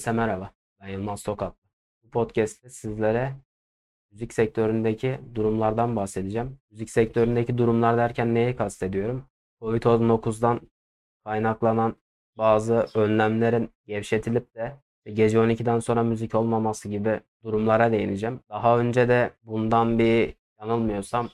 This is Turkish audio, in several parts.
Herkese merhaba. Ben Yılmaz Tokatlı. Bu podcast'te sizlere müzik sektöründeki durumlardan bahsedeceğim. Müzik sektöründeki durumlar derken neyi kastediyorum? Covid-19'dan kaynaklanan bazı önlemlerin gevşetilip de gece 12'den sonra müzik olmaması gibi durumlara değineceğim. Daha önce de bundan bir yanılmıyorsam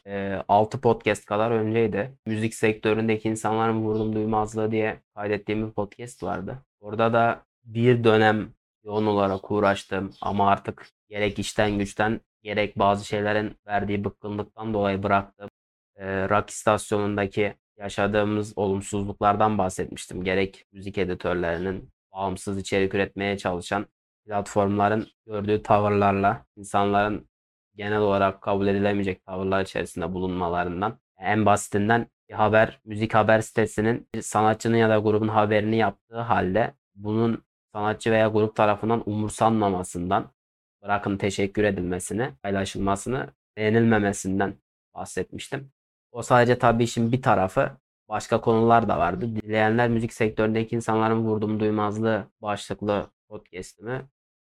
6 podcast kadar önceydi. Müzik sektöründeki insanların vurdum duymazlığı diye kaydettiğim bir podcast vardı. Orada da bir dönem yoğun olarak uğraştım ama artık gerek işten güçten gerek bazı şeylerin verdiği bıkkınlıktan dolayı bıraktım. E, rock istasyonundaki yaşadığımız olumsuzluklardan bahsetmiştim. Gerek müzik editörlerinin bağımsız içerik üretmeye çalışan platformların gördüğü tavırlarla insanların genel olarak kabul edilemeyecek tavırlar içerisinde bulunmalarından en basitinden bir haber, müzik haber sitesinin bir sanatçının ya da grubun haberini yaptığı halde bunun sanatçı veya grup tarafından umursanmamasından, bırakın teşekkür edilmesini, paylaşılmasını, beğenilmemesinden bahsetmiştim. O sadece tabii işin bir tarafı. Başka konular da vardı. Dileyenler müzik sektöründeki insanların vurdum duymazlığı başlıklı podcast'imi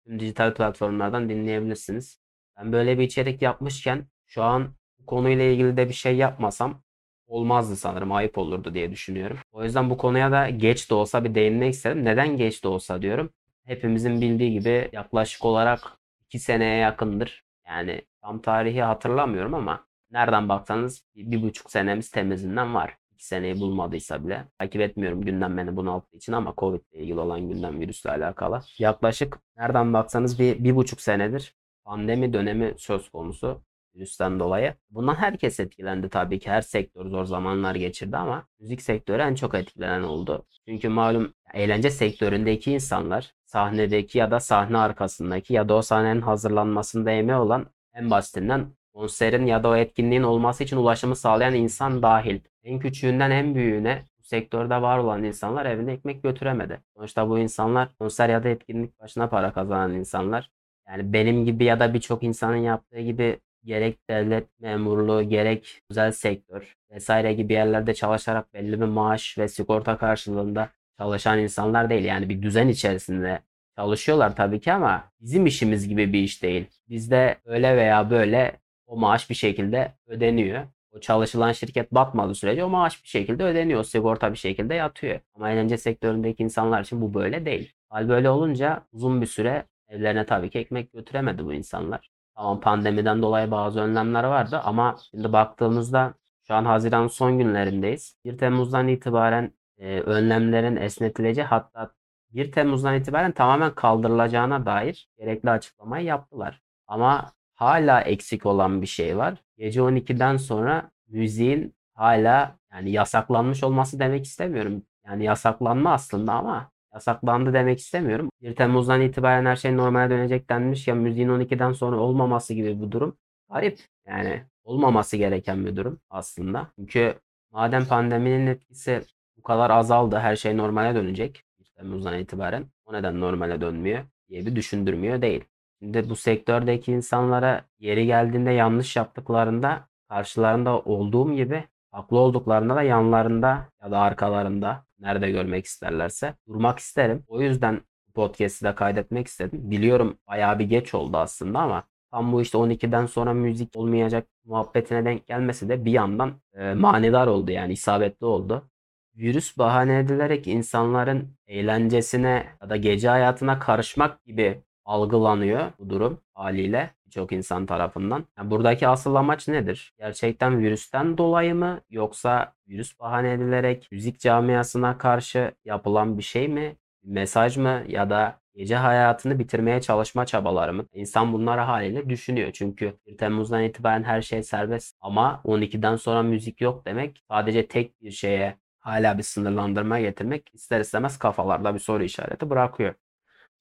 tüm dijital platformlardan dinleyebilirsiniz. Ben böyle bir içerik yapmışken şu an bu konuyla ilgili de bir şey yapmasam olmazdı sanırım. Ayıp olurdu diye düşünüyorum. O yüzden bu konuya da geç de olsa bir değinmek istedim. Neden geç de olsa diyorum. Hepimizin bildiği gibi yaklaşık olarak 2 seneye yakındır. Yani tam tarihi hatırlamıyorum ama nereden baksanız bir, buçuk senemiz temizinden var. 2 seneyi bulmadıysa bile. Takip etmiyorum gündem beni bunalttığı için ama Covid ile ilgili olan gündem virüsle alakalı. Yaklaşık nereden baksanız bir, bir buçuk senedir pandemi dönemi söz konusu virüsten dolayı. Bundan herkes etkilendi tabii ki. Her sektör zor zamanlar geçirdi ama müzik sektörü en çok etkilenen oldu. Çünkü malum eğlence sektöründeki insanlar sahnedeki ya da sahne arkasındaki ya da o sahnenin hazırlanmasında emeği olan en basitinden konserin ya da o etkinliğin olması için ulaşımı sağlayan insan dahil. En küçüğünden en büyüğüne sektörde var olan insanlar evine ekmek götüremedi. Sonuçta bu insanlar konser ya da etkinlik başına para kazanan insanlar. Yani benim gibi ya da birçok insanın yaptığı gibi gerek devlet memurluğu gerek özel sektör vesaire gibi yerlerde çalışarak belli bir maaş ve sigorta karşılığında çalışan insanlar değil. Yani bir düzen içerisinde çalışıyorlar tabii ki ama bizim işimiz gibi bir iş değil. Bizde öyle veya böyle o maaş bir şekilde ödeniyor. O çalışılan şirket batmadığı sürece o maaş bir şekilde ödeniyor. O sigorta bir şekilde yatıyor. Ama eğlence sektöründeki insanlar için bu böyle değil. Hal böyle olunca uzun bir süre evlerine tabii ki ekmek götüremedi bu insanlar. Tamam pandemiden dolayı bazı önlemler vardı ama şimdi baktığımızda şu an Haziran son günlerindeyiz. 1 Temmuz'dan itibaren e, önlemlerin esnetileceği hatta 1 Temmuz'dan itibaren tamamen kaldırılacağına dair gerekli açıklamayı yaptılar. Ama hala eksik olan bir şey var. Gece 12'den sonra müziğin hala yani yasaklanmış olması demek istemiyorum. Yani yasaklanma aslında ama yasaklandı demek istemiyorum. 1 Temmuz'dan itibaren her şey normale dönecek denmiş ya müziğin 12'den sonra olmaması gibi bu durum garip. Yani olmaması gereken bir durum aslında. Çünkü madem pandeminin etkisi bu kadar azaldı her şey normale dönecek 1 Temmuz'dan itibaren o neden normale dönmüyor diye bir düşündürmüyor değil. Şimdi bu sektördeki insanlara yeri geldiğinde yanlış yaptıklarında karşılarında olduğum gibi haklı olduklarında da yanlarında ya da arkalarında nerede görmek isterlerse durmak isterim. O yüzden podcast'i de kaydetmek istedim. Biliyorum bayağı bir geç oldu aslında ama tam bu işte 12'den sonra müzik olmayacak muhabbetine denk gelmesi de bir yandan e, manidar oldu yani isabetli oldu. Virüs bahane edilerek insanların eğlencesine ya da gece hayatına karışmak gibi algılanıyor bu durum haliyle birçok insan tarafından. Yani buradaki asıl amaç nedir? Gerçekten virüsten dolayı mı yoksa virüs bahane edilerek müzik camiasına karşı yapılan bir şey mi? Mesaj mı ya da gece hayatını bitirmeye çalışma çabaları mı? İnsan bunları haliyle düşünüyor. Çünkü 1 Temmuz'dan itibaren her şey serbest ama 12'den sonra müzik yok demek sadece tek bir şeye hala bir sınırlandırma getirmek ister istemez kafalarda bir soru işareti bırakıyor.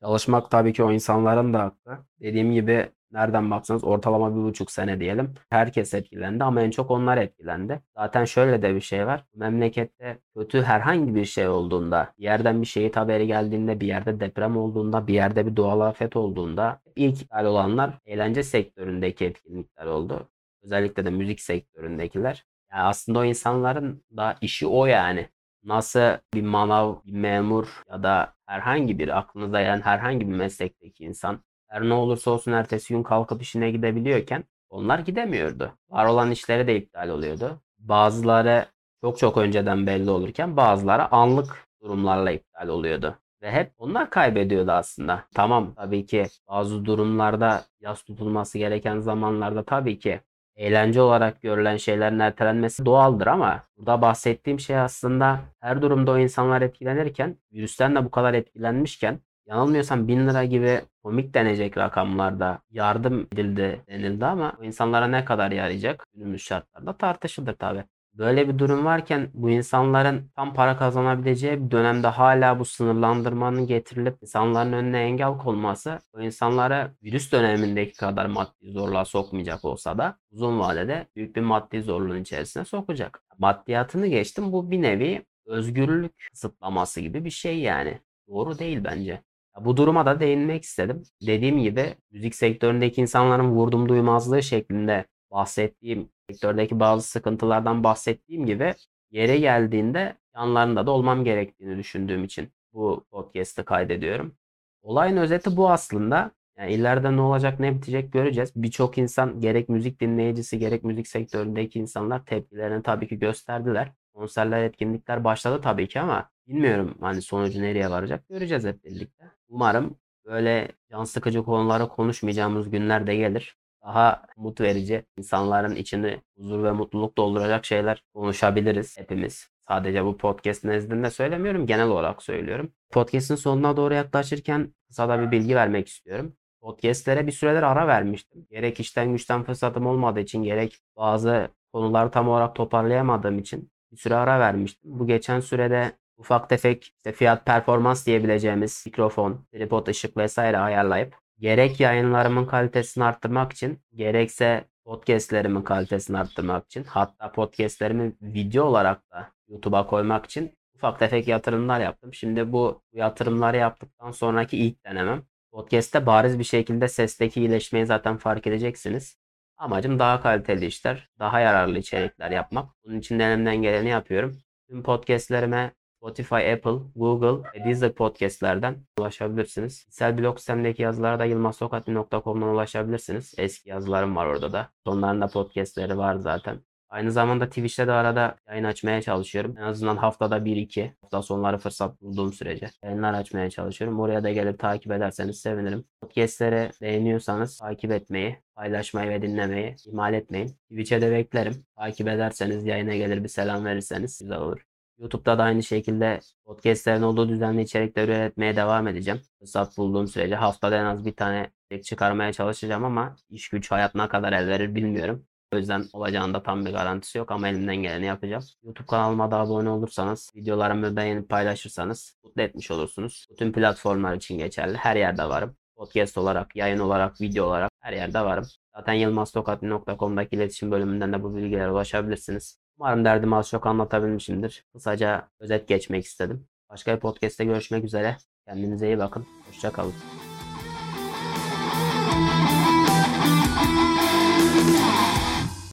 Çalışmak tabii ki o insanların da hakkı. Dediğim gibi nereden baksanız ortalama bir buçuk sene diyelim. Herkes etkilendi ama en çok onlar etkilendi. Zaten şöyle de bir şey var. Memlekette kötü herhangi bir şey olduğunda, bir yerden bir şehit haberi geldiğinde, bir yerde deprem olduğunda, bir yerde bir doğal afet olduğunda ilk iptal olanlar eğlence sektöründeki etkinlikler oldu. Özellikle de müzik sektöründekiler. Yani aslında o insanların da işi o yani nasıl bir manav, bir memur ya da herhangi bir aklınıza gelen herhangi bir meslekteki insan her ne olursa olsun ertesi gün kalkıp işine gidebiliyorken onlar gidemiyordu. Var olan işleri de iptal oluyordu. Bazıları çok çok önceden belli olurken bazıları anlık durumlarla iptal oluyordu. Ve hep onlar kaybediyordu aslında. Tamam tabii ki bazı durumlarda yas tutulması gereken zamanlarda tabii ki eğlence olarak görülen şeylerin ertelenmesi doğaldır ama burada bahsettiğim şey aslında her durumda o insanlar etkilenirken virüsten de bu kadar etkilenmişken yanılmıyorsam 1000 lira gibi komik denecek rakamlarda yardım edildi denildi ama o insanlara ne kadar yarayacak günümüz şartlarda tartışılır tabii. Böyle bir durum varken bu insanların tam para kazanabileceği bir dönemde hala bu sınırlandırmanın getirilip insanların önüne engel konması o insanları virüs dönemindeki kadar maddi zorluğa sokmayacak olsa da uzun vadede büyük bir maddi zorluğun içerisine sokacak. Maddiyatını geçtim bu bir nevi özgürlük kısıtlaması gibi bir şey yani. Doğru değil bence. Bu duruma da değinmek istedim. Dediğim gibi müzik sektöründeki insanların vurdum duymazlığı şeklinde bahsettiğim sektördeki bazı sıkıntılardan bahsettiğim gibi yere geldiğinde yanlarında da olmam gerektiğini düşündüğüm için bu podcast'ı kaydediyorum. Olayın özeti bu aslında. Yani ileride ne olacak ne bitecek göreceğiz. Birçok insan gerek müzik dinleyicisi gerek müzik sektöründeki insanlar tepkilerini tabii ki gösterdiler. Konserler, etkinlikler başladı tabii ki ama bilmiyorum hani sonucu nereye varacak göreceğiz hep birlikte. Umarım böyle can sıkıcı konuları konuşmayacağımız günler de gelir daha umut verici, insanların içini huzur ve mutluluk dolduracak şeyler konuşabiliriz hepimiz. Sadece bu podcast nezdinde söylemiyorum, genel olarak söylüyorum. Podcast'in sonuna doğru yaklaşırken kısa bir bilgi vermek istiyorum. Podcast'lere bir süreler ara vermiştim. Gerek işten güçten fırsatım olmadığı için, gerek bazı konuları tam olarak toparlayamadığım için bir süre ara vermiştim. Bu geçen sürede ufak tefek işte fiyat performans diyebileceğimiz mikrofon, tripod, ışık vesaire ayarlayıp gerek yayınlarımın kalitesini arttırmak için gerekse podcastlerimin kalitesini arttırmak için hatta podcastlerimi video olarak da YouTube'a koymak için ufak tefek yatırımlar yaptım. Şimdi bu yatırımları yaptıktan sonraki ilk denemem. Podcast'te bariz bir şekilde sesteki iyileşmeyi zaten fark edeceksiniz. Amacım daha kaliteli işler, daha yararlı içerikler yapmak. Bunun için elimden geleni yapıyorum. Tüm podcastlerime Spotify, Apple, Google ve Deezer podcastlerden ulaşabilirsiniz. Kişisel blog sitemdeki yazılara da yılmazsokatli.com'dan ulaşabilirsiniz. Eski yazılarım var orada da. Onların da podcastleri var zaten. Aynı zamanda Twitch'te de arada yayın açmaya çalışıyorum. En azından haftada 1-2 hafta sonları fırsat bulduğum sürece yayınlar açmaya çalışıyorum. Oraya da gelip takip ederseniz sevinirim. Podcast'leri beğeniyorsanız takip etmeyi, paylaşmayı ve dinlemeyi ihmal etmeyin. Twitch'e de beklerim. Takip ederseniz yayına gelir bir selam verirseniz güzel olur. YouTube'da da aynı şekilde podcastlerin olduğu düzenli içerikler üretmeye devam edeceğim. Fırsat bulduğum sürece haftada en az bir tane içerik çıkarmaya çalışacağım ama iş güç hayat ne kadar el verir bilmiyorum. O yüzden olacağında tam bir garantisi yok ama elimden geleni yapacağım. YouTube kanalıma da abone olursanız, videolarımı beğenip paylaşırsanız mutlu etmiş olursunuz. Bütün platformlar için geçerli. Her yerde varım. Podcast olarak, yayın olarak, video olarak her yerde varım. Zaten yılmaztokatli.com'daki iletişim bölümünden de bu bilgilere ulaşabilirsiniz. Umarım derdimi az çok anlatabilmişimdir. Kısaca özet geçmek istedim. Başka bir podcast'te görüşmek üzere. Kendinize iyi bakın. Hoşçakalın.